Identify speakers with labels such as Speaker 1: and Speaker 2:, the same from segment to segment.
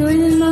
Speaker 1: ظلم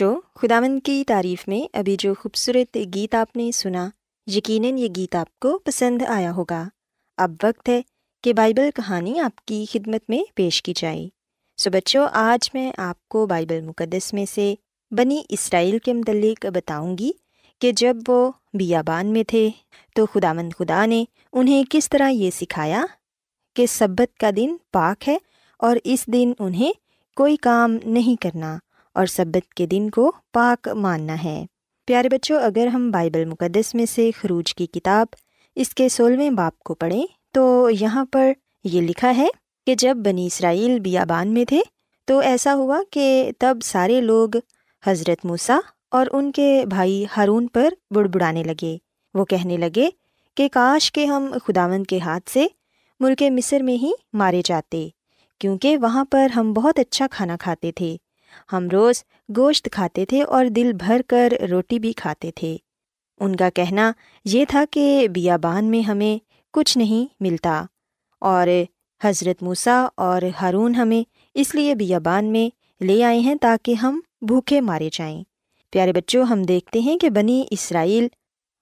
Speaker 1: بچوں خداون کی تعریف میں ابھی جو خوبصورت گیت آپ نے سنا، یقیناً یہ گیت آپ کو پسند آیا ہوگا۔ اب وقت ہے کہ بائبل کہانی آپ کی خدمت میں پیش کی جائے۔ سو بچوں، آج میں آپ کو بائبل مقدس میں سے بنی اسرائیل کے متعلق بتاؤں گی کہ جب وہ بیابان میں تھے تو خدا مند خدا نے انہیں کس طرح یہ سکھایا کہ سبت کا دن پاک ہے اور اس دن انہیں کوئی کام نہیں کرنا۔ اور سبت کے دن کو پاک ماننا ہے۔ پیارے بچوں، اگر ہم بائبل مقدس میں سے خروج کی کتاب اس کے سولہویں باپ کو پڑھیں تو یہاں پر یہ لکھا ہے کہ جب بنی اسرائیل بیابان میں تھے تو ایسا ہوا کہ تب سارے لوگ حضرت موسیٰ اور ان کے بھائی ہارون پر بڑبڑانے لگے۔ وہ کہنے لگے کہ کاش کے ہم خداون کے ہاتھ سے ملک مصر میں ہی مارے جاتے، کیونکہ وہاں پر ہم بہت اچھا کھانا کھاتے تھے۔ ہم روز گوشت کھاتے تھے اور دل بھر کر روٹی بھی کھاتے تھے۔ ان کا کہنا یہ تھا کہ بیابان میں ہمیں کچھ نہیں ملتا اور حضرت موسیٰ اور ہارون ہمیں اس لیے بیابان میں لے آئے ہیں تاکہ ہم بھوکے مارے جائیں۔ پیارے بچوں، ہم دیکھتے ہیں کہ بنی اسرائیل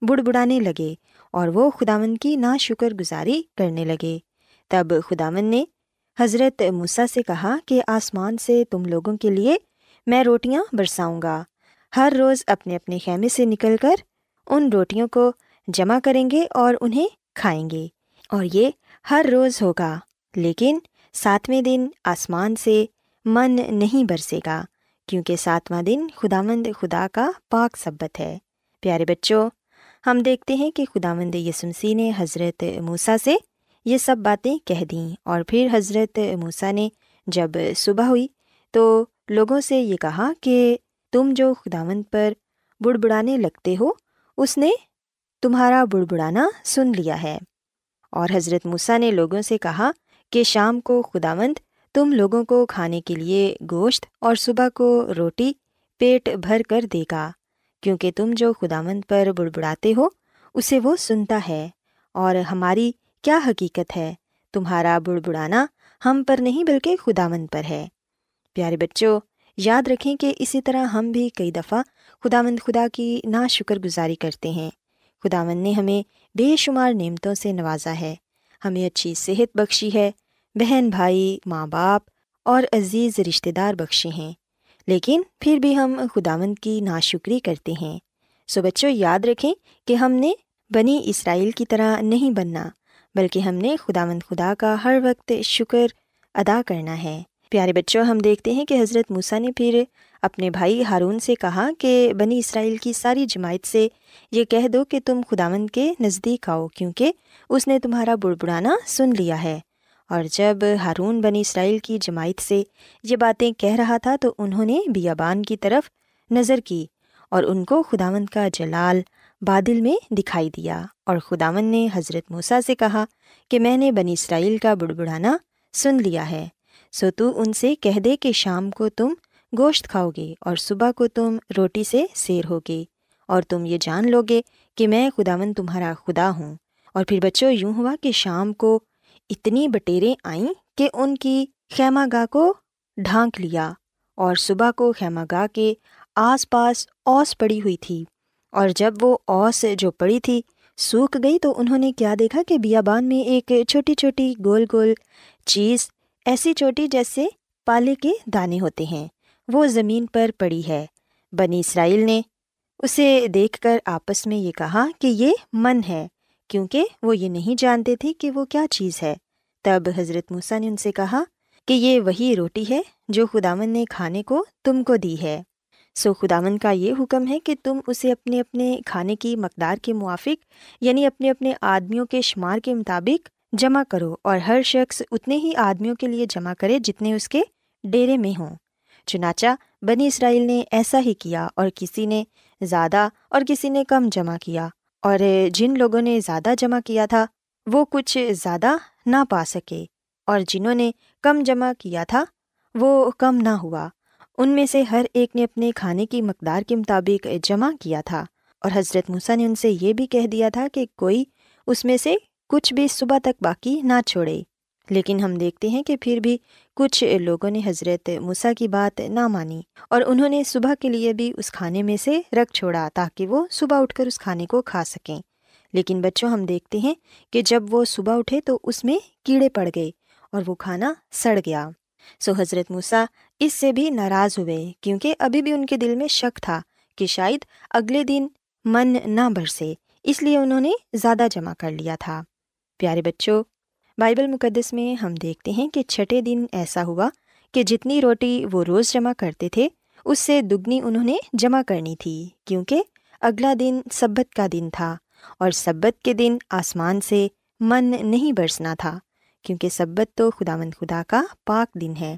Speaker 1: بڑ بڑانے لگے اور وہ خداون کی نا شکر گزاری کرنے لگے۔ تب خداون نے حضرت موسیٰ سے کہا کہ آسمان سے تم لوگوں کے لیے میں روٹیاں برساؤں گا۔ ہر روز اپنے اپنے خیمے سے نکل کر ان روٹیوں کو جمع کریں گے اور انہیں کھائیں گے اور یہ ہر روز ہوگا، لیکن ساتویں دن آسمان سے من نہیں برسے گا، کیونکہ ساتواں دن خدا مند خدا کا پاک سبت ہے۔ پیارے بچوں، ہم دیکھتے ہیں کہ خدا مند یسمسی نے حضرت موسیٰ سے یہ سب باتیں کہہ دیں۔ اور پھر حضرت موسیٰ نے جب صبح ہوئی تو لوگوں سے یہ کہا کہ تم جو خداوند پر بڑبڑانے لگتے ہو، اس نے تمہارا بڑبڑانا سن لیا ہے۔ اور حضرت موسیٰ نے لوگوں سے کہا کہ شام کو خداوند تم لوگوں کو کھانے کے لیے گوشت اور صبح کو روٹی پیٹ بھر کر دے گا، کیونکہ تم جو خداوند پر بڑبڑاتے ہو، اسے وہ سنتا ہے۔ اور ہماری کیا حقیقت ہے؟ تمہارا بڑبڑانا ہم پر نہیں بلکہ خدا مند پر ہے۔ پیارے بچوں، یاد رکھیں کہ اسی طرح ہم بھی کئی دفعہ خدا مند خدا کی نا شکر گزاری کرتے ہیں۔ خدا مند نے ہمیں بے شمار نعمتوں سے نوازا ہے۔ ہمیں اچھی صحت بخشی ہے۔ بہن بھائی، ماں باپ اور عزیز رشتہ دار بخشے ہیں۔ لیکن پھر بھی ہم خدا مند کی ناشکری کرتے ہیں۔ سو بچوں، یاد رکھیں کہ ہم نے بنی اسرائیل کی طرح نہیں بننا۔ بلکہ ہم نے خدا مند خدا کا ہر وقت شکر ادا کرنا ہے۔ پیارے بچوں، ہم دیکھتے ہیں کہ حضرت موسیٰ نے پھر اپنے بھائی ہارون سے کہا کہ بنی اسرائیل کی ساری جماعت سے یہ کہہ دو کہ تم خدا مند کے نزدیک آؤ، کیونکہ اس نے تمہارا بڑبڑانا سن لیا ہے۔ اور جب ہارون بنی اسرائیل کی جماعت سے یہ باتیں کہہ رہا تھا تو انہوں نے بیابان کی طرف نظر کی اور ان کو خداوند کا جلال بادل میں دکھائی دیا اور خداون نے حضرت موسیٰ سے کہا کہ میں نے بنی اسرائیل کا بڑبڑانا سن لیا ہے، سو تو ان سے کہہ دے کہ شام کو تم گوشت کھاؤ گے اور صبح کو تم روٹی سے سیر ہوگے، اور تم یہ جان لو گے کہ میں خداون تمہارا خدا ہوں۔ اور پھر بچوں، یوں ہوا کہ شام کو اتنی بٹیریں آئیں کہ ان کی خیمہ گاہ کو ڈھانک لیا اور صبح کو خیمہ گاہ کے آس پاس اوس پڑی ہوئی تھی۔ اور جب وہ اوس جو پڑی تھی سوکھ گئی تو انہوں نے کیا دیکھا کہ بیابان میں ایک چھوٹی چھوٹی گول گول چیز ایسی چھوٹی جیسے پالے کے دانے ہوتے ہیں۔ وہ زمین پر پڑی ہے۔ بنی اسرائیل نے اسے دیکھ کر آپس میں یہ کہا کہ یہ من ہے، کیونکہ وہ یہ نہیں جانتے تھے کہ وہ کیا چیز ہے۔ تب حضرت موسیٰ نے ان سے کہا کہ یہ وہی روٹی ہے جو خدامن نے کھانے کو تم کو دی ہے۔ سو خداون کا یہ حکم ہے کہ تم اسے اپنے اپنے کھانے کی مقدار کے موافق یعنی اپنے اپنے آدمیوں کے شمار کے مطابق جمع کرو اور ہر شخص اتنے ہی آدمیوں کے لیے جمع کرے جتنے اس کے ڈیرے میں ہوں۔ چنانچہ بنی اسرائیل نے ایسا ہی کیا اور کسی نے زیادہ اور کسی نے کم جمع کیا، اور جن لوگوں نے زیادہ جمع کیا تھا وہ کچھ زیادہ نہ پا سکے، اور جنہوں نے کم جمع کیا تھا وہ کم نہ ہوا۔ ان میں سے ہر ایک نے اپنے کھانے کی مقدار کے مطابق جمع کیا تھا اور حضرت موسیٰ نے ان سے یہ بھی کہہ دیا تھا کہ کوئی اس میں سے کچھ بھی صبح تک باقی نہ چھوڑے۔ لیکن ہم دیکھتے ہیں کہ پھر بھی کچھ لوگوں نے حضرت موسیٰ کی بات نہ مانی اور انہوں نے صبح کے لیے بھی اس کھانے میں سے رکھ چھوڑا تاکہ وہ صبح اٹھ کر اس کھانے کو کھا سکیں۔ لیکن بچوں، ہم دیکھتے ہیں کہ جب وہ صبح اٹھے تو اس میں کیڑے پڑ گئے اور وہ کھانا سڑ گیا۔ سو حضرت موسیٰ اس سے بھی ناراض ہوئے کیونکہ ابھی بھی ان کے دل میں شک تھا کہ شاید اگلے دن من نہ برسے، اس لیے انہوں نے زیادہ جمع کر لیا تھا۔ پیارے بچوں، بائبل مقدس میں ہم دیکھتے ہیں کہ چھٹے دن ایسا ہوا کہ جتنی روٹی وہ روز جمع کرتے تھے، اس سے دگنی انہوں نے جمع کرنی تھی کیونکہ اگلا دن سبت کا دن تھا اور سبت کے دن آسمان سے من نہیں برسنا تھا کیونکہ سبت تو خدا مند خدا کا پاک دن ہے۔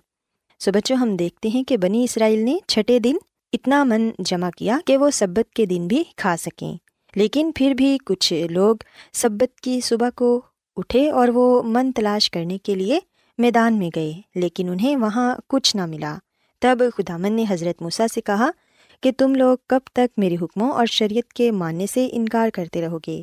Speaker 1: سو بچوں، ہم دیکھتے ہیں کہ بنی اسرائیل نے چھٹے دن اتنا من جمع کیا کہ وہ سبت کے دن بھی کھا سکیں۔ لیکن پھر بھی کچھ لوگ سبت کی صبح کو اٹھے اور وہ من تلاش کرنے کے لیے میدان میں گئے، لیکن انہیں وہاں کچھ نہ ملا۔ تب خدا من نے حضرت موسیٰ سے کہا کہ تم لوگ کب تک میرے حکموں اور شریعت کے ماننے سے انکار کرتے رہو گے؟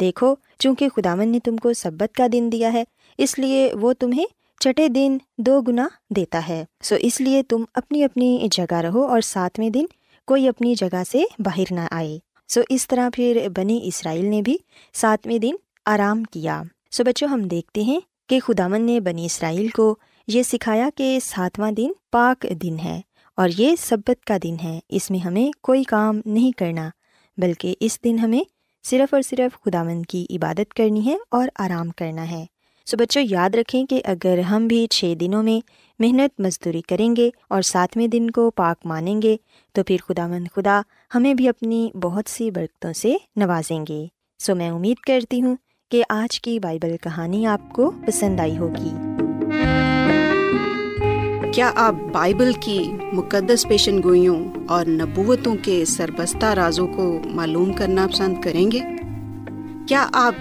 Speaker 1: دیکھو، چونکہ خدامن نے تم کو سبت کا دن دیا ہے، اس لیے وہ تمہیں چٹے دن دو گنا دیتا ہے۔ سو اس لیے تم اپنی اپنی جگہ رہو اور ساتویں دن کوئی اپنی جگہ سے باہر نہ آئے۔ سو اس طرح پھر بنی اسرائیل نے بھی ساتویں دن آرام کیا۔ سو بچوں، ہم دیکھتے ہیں کہ خدامن نے بنی اسرائیل کو یہ سکھایا کہ ساتواں دن پاک دن ہے اور یہ سبت کا دن ہے۔ اس میں ہمیں کوئی کام نہیں کرنا، بلکہ اس دن ہمیں صرف اور صرف خدا کی عبادت کرنی ہے اور آرام کرنا ہے۔ سو بچوں، یاد رکھیں کہ اگر ہم بھی چھ دنوں میں محنت مزدوری کریں گے اور ساتویں دن کو پاک مانیں گے، تو پھر خدا مند خدا ہمیں بھی اپنی بہت سی برکتوں سے نوازیں گے۔ سو میں امید کرتی ہوں کہ آج کی بائبل کہانی آپ کو پسند آئی ہوگی۔
Speaker 2: کیا آپ بائبل کی مقدس پیشن گوئیوں اور نبوتوں کے سربستہ رازوں کو معلوم کرنا پسند کریں گے؟ کیا آپ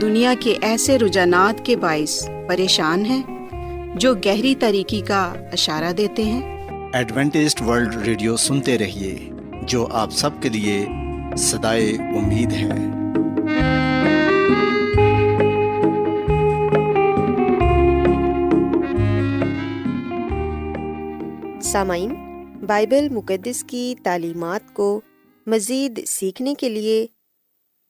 Speaker 2: دنیا کے ایسے رجحانات کے باعث پریشان ہیں جو گہری طریقے کا اشارہ دیتے ہیں۔
Speaker 3: ایڈوینٹیسٹ ورلڈ ریڈیو سنتے رہیے جو آپ سب کے لیے صدائے امید ہے۔
Speaker 1: سامعین بائبل مقدس کی تعلیمات کو مزید سیکھنے کے لیے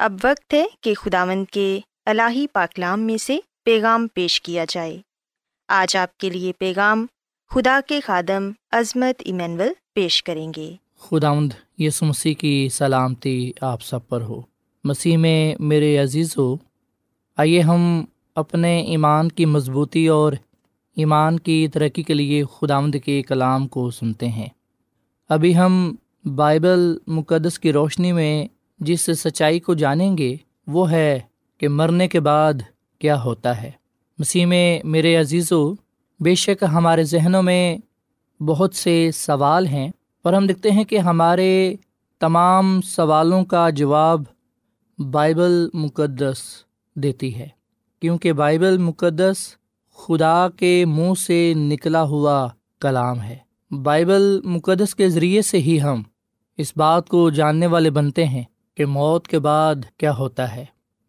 Speaker 1: اب وقت ہے کہ خداوند کے الہی پاکلام میں سے پیغام پیش کیا جائے۔ آج آپ کے لیے پیغام خدا کے خادم عظمت ایمینول پیش کریں گے۔
Speaker 4: خداوند یس مسیح کی سلامتی آپ سب پر ہو۔ مسیح میں میرے عزیز ہو آئیے ہم اپنے ایمان کی مضبوطی اور ایمان کی ترقی کے لیے خداوند کے کلام کو سنتے ہیں۔ ابھی ہم بائبل مقدس کی روشنی میں جس سچائی کو جانیں گے، وہ ہے کہ مرنے کے بعد کیا ہوتا ہے۔ مسیح میں میرے عزیز و بے شک ہمارے ذہنوں میں بہت سے سوال ہیں، پر ہم دیکھتے ہیں کہ ہمارے تمام سوالوں کا جواب بائبل مقدس دیتی ہے۔ کیونکہ بائبل مقدس خدا کے منہ سے نکلا ہوا کلام ہے۔ بائبل مقدس کے ذریعے سے ہی ہم اس بات کو جاننے والے بنتے ہیں۔ کہ موت کے بعد کیا ہوتا ہے۔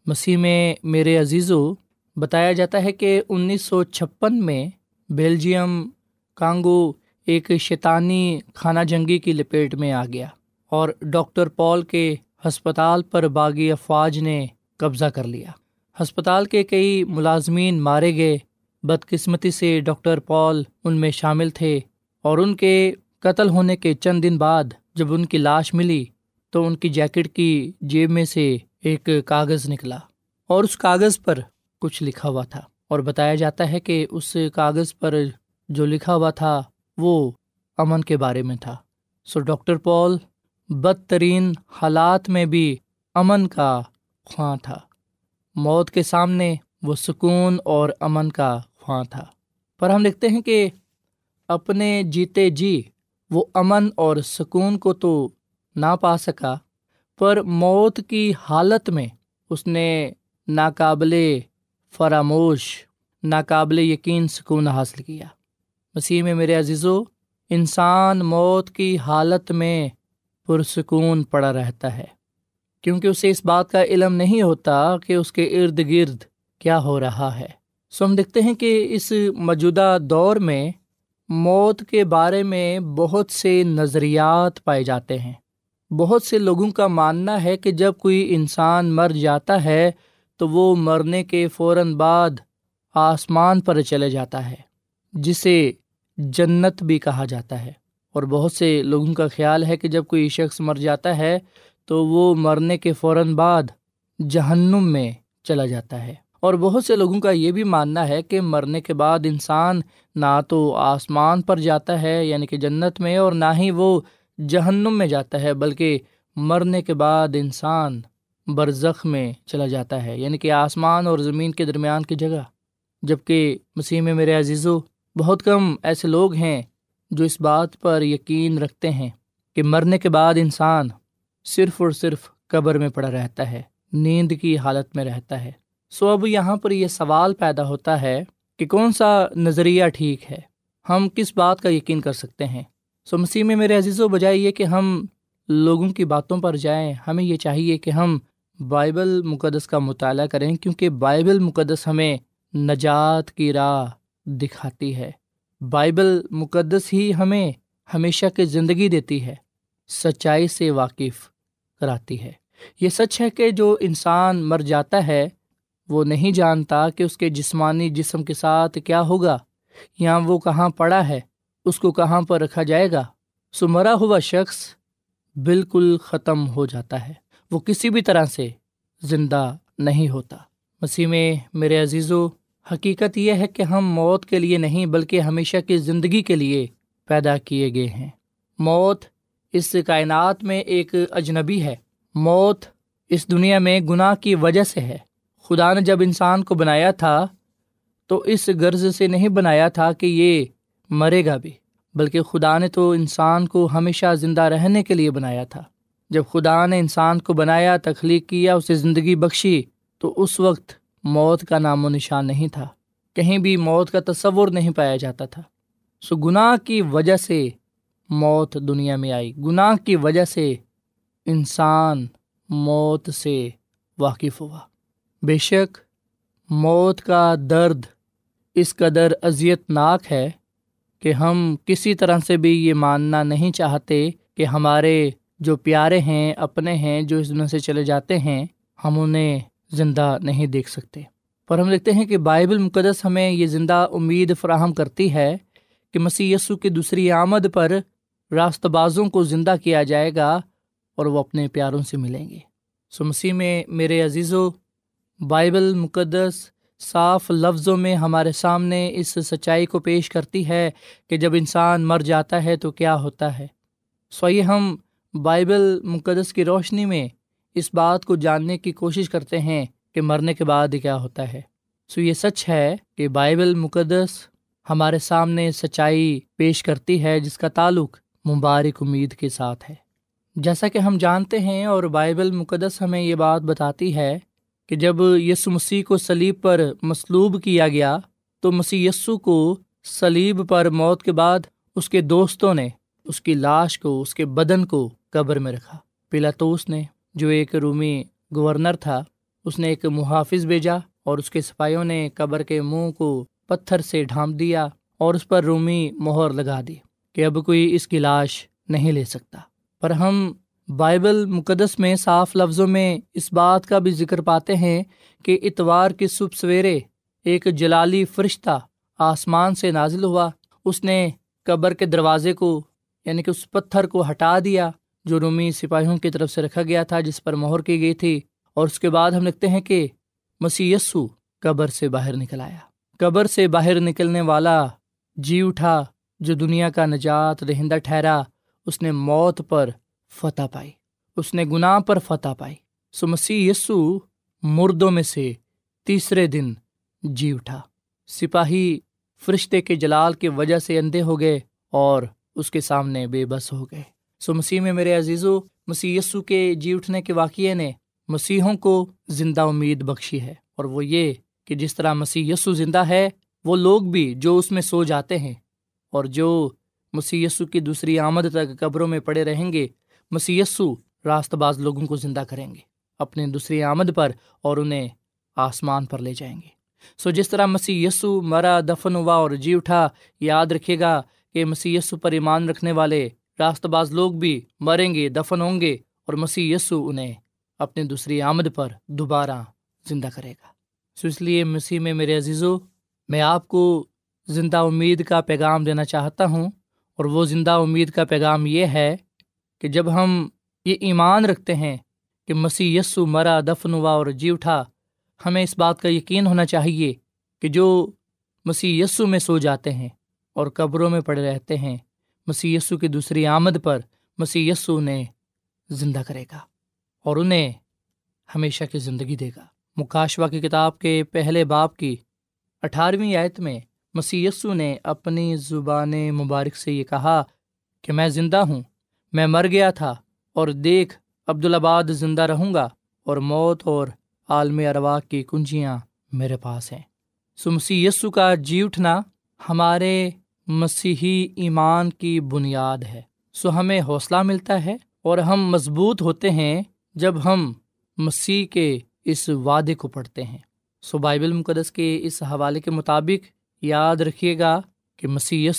Speaker 4: مسیح میں میرے عزیزو، بتایا جاتا ہے کہ انیس سو چھپن میں بیلجیم کانگو ایک شیطانی خانہ جنگی کی لپیٹ میں آ گیا اور ڈاکٹر پال کے ہسپتال پر باغی افواج نے قبضہ کر لیا۔ ہسپتال کے کئی ملازمین مارے گئے، بدقسمتی سے ڈاکٹر پال ان میں شامل تھے اور ان کے قتل ہونے کے چند دن بعد جب ان کی لاش ملی تو ان کی جیکٹ کی جیب میں سے ایک کاغذ نکلا اور اس کاغذ پر کچھ لکھا ہوا تھا اور بتایا جاتا ہے کہ اس کاغذ پر جو لکھا ہوا تھا وہ امن کے بارے میں تھا۔ سو ڈاکٹر پال بدترین حالات میں بھی امن کا خواں تھا۔ موت کے سامنے وہ سکون اور امن کا خواں تھا۔ پر ہم دیکھتے ہیں کہ اپنے جیتے جی وہ امن اور سکون کو تو نہ پا سکا پر موت کی حالت میں اس نے ناقابل فراموش، ناقابل یقین سکون حاصل کیا۔ مسیح میں میرے عزیز و انسان موت کی حالت میں پرسکون پڑا رہتا ہے، کیونکہ اسے اس بات کا علم نہیں ہوتا کہ اس کے ارد گرد کیا ہو رہا ہے۔ سو ہم دیکھتے ہیں کہ اس موجودہ دور میں موت کے بارے میں بہت سے نظریات پائے جاتے ہیں۔ بہت سے لوگوں کا ماننا ہے کہ جب کوئی انسان مر جاتا ہے تو وہ مرنے کے فوراً بعد آسمان پر چلے جاتا ہے، جسے جنت بھی کہا جاتا ہے۔ اور بہت سے لوگوں کا خیال ہے کہ جب کوئی شخص مر جاتا ہے تو وہ مرنے کے فوراً بعد جہنم میں چلا جاتا ہے۔ اور بہت سے لوگوں کا یہ بھی ماننا ہے کہ مرنے کے بعد انسان نہ تو آسمان پر جاتا ہے یعنی کہ جنت میں، اور نہ ہی وہ جہنم میں جاتا ہے، بلکہ مرنے کے بعد انسان برزخ میں چلا جاتا ہے یعنی کہ آسمان اور زمین کے درمیان کی جگہ۔ جبکہ مسیح میں میرے عزیزو، بہت کم ایسے لوگ ہیں جو اس بات پر یقین رکھتے ہیں کہ مرنے کے بعد انسان صرف اور صرف قبر میں پڑا رہتا ہے، نیند کی حالت میں رہتا ہے۔ سو اب یہاں پر یہ سوال پیدا ہوتا ہے کہ کون سا نظریہ ٹھیک ہے؟ ہم کس بات کا یقین کر سکتے ہیں؟ سو مسیح میں میرے عزیز و بجائے یہ کہ ہم لوگوں کی باتوں پر جائیں، ہمیں یہ چاہیے کہ ہم بائبل مقدس کا مطالعہ کریں، کیونکہ بائبل مقدس ہمیں نجات کی راہ دکھاتی ہے۔ بائبل مقدس ہی ہمیں ہمیشہ کی زندگی دیتی ہے، سچائی سے واقف کراتی ہے۔ یہ سچ ہے کہ جو انسان مر جاتا ہے، وہ نہیں جانتا کہ اس کے جسمانی جسم کے ساتھ کیا ہوگا، یا وہ کہاں پڑا ہے۔ اس کو کہاں پر رکھا جائے گا؟ سو مرا ہوا شخص بالکل ختم ہو جاتا ہے۔ وہ کسی بھی طرح سے زندہ نہیں ہوتا۔ مسیح میں میرے عزیز و حقیقت یہ ہے کہ ہم موت کے لیے نہیں بلکہ ہمیشہ کی زندگی کے لیے پیدا کیے گئے ہیں۔ موت اس کائنات میں ایک اجنبی ہے۔ موت اس دنیا میں گناہ کی وجہ سے ہے۔ خدا نے جب انسان کو بنایا تھا تو اس غرض سے نہیں بنایا تھا کہ یہ مرے گا بھی، بلکہ خدا نے تو انسان کو ہمیشہ زندہ رہنے کے لیے بنایا تھا۔ جب خدا نے انسان کو بنایا، تخلیق کیا، اسے زندگی بخشی، تو اس وقت موت کا نام و نشان نہیں تھا۔ کہیں بھی موت کا تصور نہیں پایا جاتا تھا۔ سو گناہ کی وجہ سے موت دنیا میں آئی۔ گناہ کی وجہ سے انسان موت سے واقف ہوا۔ بے شک، موت کا درد اس قدر اذیت ناک ہے کہ ہم کسی طرح سے بھی یہ ماننا نہیں چاہتے کہ ہمارے جو پیارے ہیں، اپنے ہیں، جو اس دنیا سے چلے جاتے ہیں، ہم انہیں زندہ نہیں دیکھ سکتے۔ پر ہم دیکھتے ہیں کہ بائبل مقدس ہمیں یہ زندہ امید فراہم کرتی ہے کہ مسی یسو کی دوسری آمد پر راست بازوں کو زندہ کیا جائے گا اور وہ اپنے پیاروں سے ملیں گے۔ سو مسیح میں میرے عزیز و بائبل مقدس صاف لفظوں میں ہمارے سامنے اس سچائی کو پیش کرتی ہے کہ جب انسان مر جاتا ہے تو کیا ہوتا ہے۔ سو یہ ہم بائبل مقدس کی روشنی میں اس بات کو جاننے کی کوشش کرتے ہیں کہ مرنے کے بعد کیا ہوتا ہے۔ سو یہ سچ ہے کہ بائبل مقدس ہمارے سامنے سچائی پیش کرتی ہے جس کا تعلق مبارک امید کے ساتھ ہے۔ جیسا کہ ہم جانتے ہیں اور بائبل مقدس ہمیں یہ بات بتاتی ہے کہ جب یسو مسیح کو سلیب پر مصلوب کیا گیا، تو مسیح یسو کو سلیب پر موت کے بعد اس کے دوستوں نے اس کی لاش کو، اس کے بدن کو قبر میں رکھا۔ پلاطوس نے، جو ایک رومی گورنر تھا، اس نے ایک محافظ بھیجا اور اس کے سپاہیوں نے قبر کے منہ کو پتھر سے ڈھانپ دیا اور اس پر رومی مہر لگا دی کہ اب کوئی اس کی لاش نہیں لے سکتا۔ پر ہم بائبل مقدس میں صاف لفظوں میں اس بات کا بھی ذکر پاتے ہیں کہ اتوار کی صبح سویرے ایک جلالی فرشتہ آسمان سے نازل ہوا۔ اس نے قبر کے دروازے کو یعنی کہ اس پتھر کو ہٹا دیا، جو رومی سپاہیوں کی طرف سے رکھا گیا تھا، جس پر مہر کی گئی تھی۔ اور اس کے بعد ہم لکھتے ہیں کہ مسی یسو قبر سے باہر نکل آیا۔ قبر سے باہر نکلنے والا جی اٹھا، جو دنیا کا نجات دہندہ ٹھہرا، اس نے موت پر فتح پائی۔ اس نے گناہ پر فتح پائی۔ سو مسیح یسو مردوں میں سے تیسرے دن جی اٹھا۔ سپاہی فرشتے کے جلال کی وجہ سے اندھے ہو گئے اور اس کے سامنے بے بس ہو گئے۔ سو مسیح میں میرے عزیز و مسیح یسو کے جی اٹھنے کے واقعے نے مسیحوں کو زندہ امید بخشی ہے۔ اور وہ یہ کہ جس طرح مسیح یسو زندہ ہے، وہ لوگ بھی جو اس میں سو جاتے ہیں اور جو مسی کی دوسری آمد تک قبروں میں پڑے رہیں گے مسی راست باز لوگوں کو زندہ کریں گے، اپنے دوسری آمد پر اور انہیں آسمان پر لے جائیں گے۔ سو جس طرح مسیح یسو مرا، دفن ہوا اور جی اٹھا، یاد رکھے گا کہ مسی پر ایمان رکھنے والے راست باز لوگ بھی مریں گے، دفن ہوں گے اور مسیح یسو انہیں اپنے دوسری آمد پر دوبارہ زندہ کرے گا۔ سو اس لیے مسیح میں میرے عزیزو، میں آپ کو زندہ امید کا پیغام دینا چاہتا ہوں اور وہ زندہ امید کا پیغام یہ ہے کہ جب ہم یہ ایمان رکھتے ہیں کہ مسیح یسو مرا، دفن ہوا اور جی اٹھا، ہمیں اس بات کا یقین ہونا چاہیے کہ جو مسیح یسو میں سو جاتے ہیں اور قبروں میں پڑے رہتے ہیں، مسیح یسو کی دوسری آمد پر مسیح یسو انہیں زندہ کرے گا اور انہیں ہمیشہ کی زندگی دے گا۔ مکاشوا کی کتاب کے پہلے باپ کی اٹھارہویں آیت میں مسی یسو نے اپنی زبان مبارک سے یہ کہا کہ میں زندہ ہوں میں مر گیا تھا اور دیکھ، عبدالآباد زندہ رہوں گا اور موت اور عالم اروا کی کنجیاں میرے پاس ہیں۔ سو مسی یسو کا جی اٹھنا ہمارے مسیحی ایمان کی بنیاد ہے۔ سو ہمیں حوصلہ ملتا ہے اور ہم مضبوط ہوتے ہیں جب ہم مسیح کے اس وعدے کو پڑھتے ہیں۔ سو بائبل مقدس کے اس حوالے کے مطابق یاد رکھیے گا کہ مسی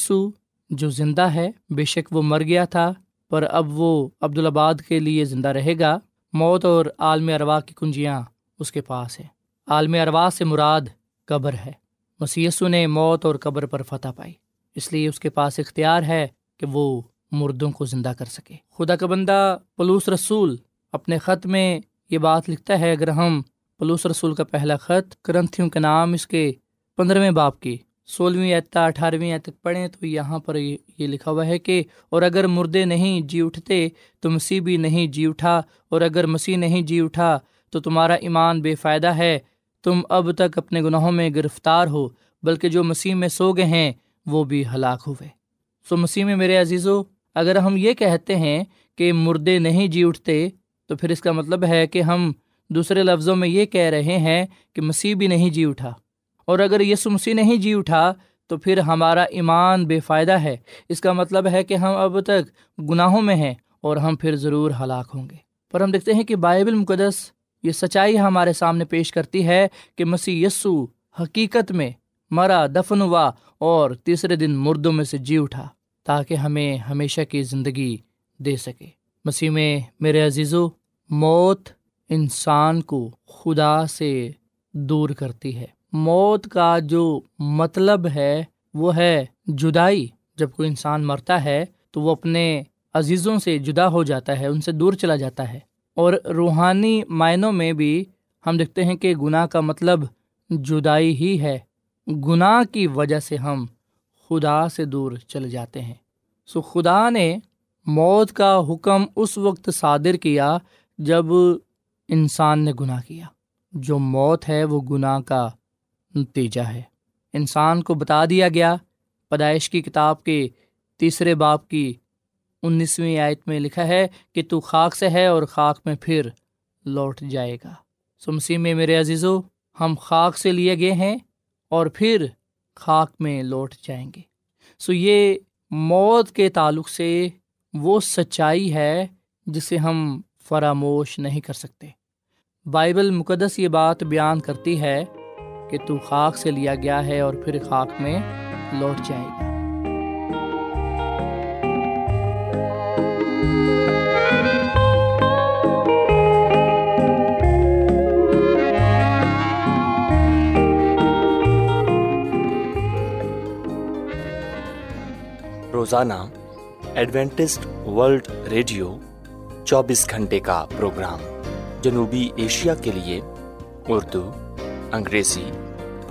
Speaker 4: جو زندہ ہے، بے شک وہ مر گیا تھا پر اب وہ عبدالآباد کے لیے زندہ رہے گا۔ موت اور عالم اروا کی کنجیاں اس کے پاس ہے عالم اروا سے مراد قبر ہے۔ مسی نے موت اور قبر پر فتح پائی۔ اس لیے اس کے پاس اختیار ہے کہ وہ مردوں کو زندہ کر سکے۔ خدا کا بندہ پلوس رسول اپنے خط میں یہ بات لکھتا ہے، اگر ہم پلوس رسول کا پہلا خط کرنتھیوں کے نام اس کے پندرہویں باپ کی سولہویں اعتا اٹھارہویں تک پڑھیں تو یہاں پر یہ لکھا ہوا ہے کہ اور اگر مردے نہیں جی اٹھتے تو مسیح بھی نہیں جی اٹھا اور اگر مسیح نہیں جی اٹھا تو تمہارا ایمان بے فائدہ ہے۔ تم اب تک اپنے گناہوں میں گرفتار ہو، بلکہ جو مسیح میں سو گئے ہیں وہ بھی ہلاک ہوئے۔ سو مسیح میں میرے عزیزو، اگر ہم یہ کہتے ہیں کہ مردے نہیں جی اٹھتے تو پھر اس کا مطلب ہے کہ ہم دوسرے لفظوں میں یہ کہہ رہے ہیں کہ مسیح بھی نہیں جی اٹھا۔ اور اگر یسو مسیح نہیں جی اٹھا، تو پھر ہمارا ایمان بے فائدہ ہے۔ اس کا مطلب ہے کہ ہم اب تک گناہوں میں ہیں اور ہم پھر ضرور ہلاک ہوں گے۔ پر ہم دیکھتے ہیں کہ بائبل مقدس یہ سچائی ہمارے سامنے پیش کرتی ہے کہ مسیح یسو حقیقت میں مرا، دفن ہوا اور تیسرے دن مردوں میں سے جی اٹھا تاکہ ہمیں ہمیشہ کی زندگی دے سکے۔ مسیح میں میرے عزیزو، موت انسان کو خدا سے دور کرتی ہے۔ موت کا جو مطلب ہے، وہ ہے جدائی۔ جب کوئی انسان مرتا ہے، تو وہ اپنے عزیزوں سے جدا ہو جاتا ہے، ان سے دور چلا جاتا ہے۔ اور روحانی معنوں میں بھی ہم دیکھتے ہیں کہ گناہ کا مطلب جدائی ہی ہے۔ گناہ کی وجہ سے ہم خدا سے دور چلے جاتے ہیں۔ سو خدا نے موت کا حکم اس وقت صادر کیا جب انسان نے گناہ کیا۔ جو موت ہے، وہ گناہ کا نتیجہ ہے۔ انسان کو بتا دیا گیا، پیدائش کی کتاب کے تیسرے باپ کی انیسویں آیت میں لکھا ہے کہ تو خاک سے ہے اور خاک میں پھر لوٹ جائے گا۔ سمسی میں میرے عزیزو، ہم خاک سے لیے گئے ہیں اور پھر خاک میں لوٹ جائیں گے۔ سو یہ موت کے تعلق سے وہ سچائی ہے جسے ہم فراموش نہیں کر سکتے۔ بائبل مقدس یہ بات بیان کرتی ہے کہ تو خاک سے لیا گیا ہے اور پھر خاک میں لوٹ جائے گا
Speaker 5: روزانہ ایڈوینٹسٹ ورلڈ ریڈیو چوبیس گھنٹے کا پروگرام جنوبی ایشیا کے لیے اردو، انگریزی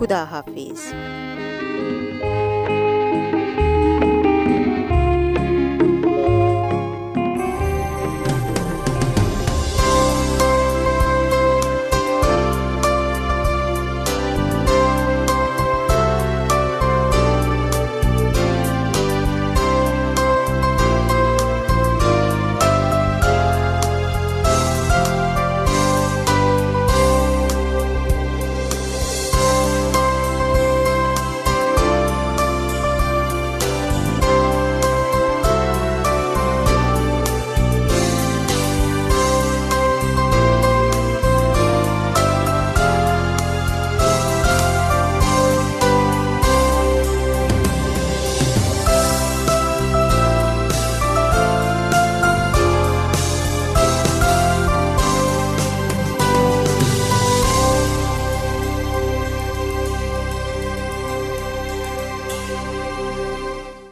Speaker 6: خدا حافظ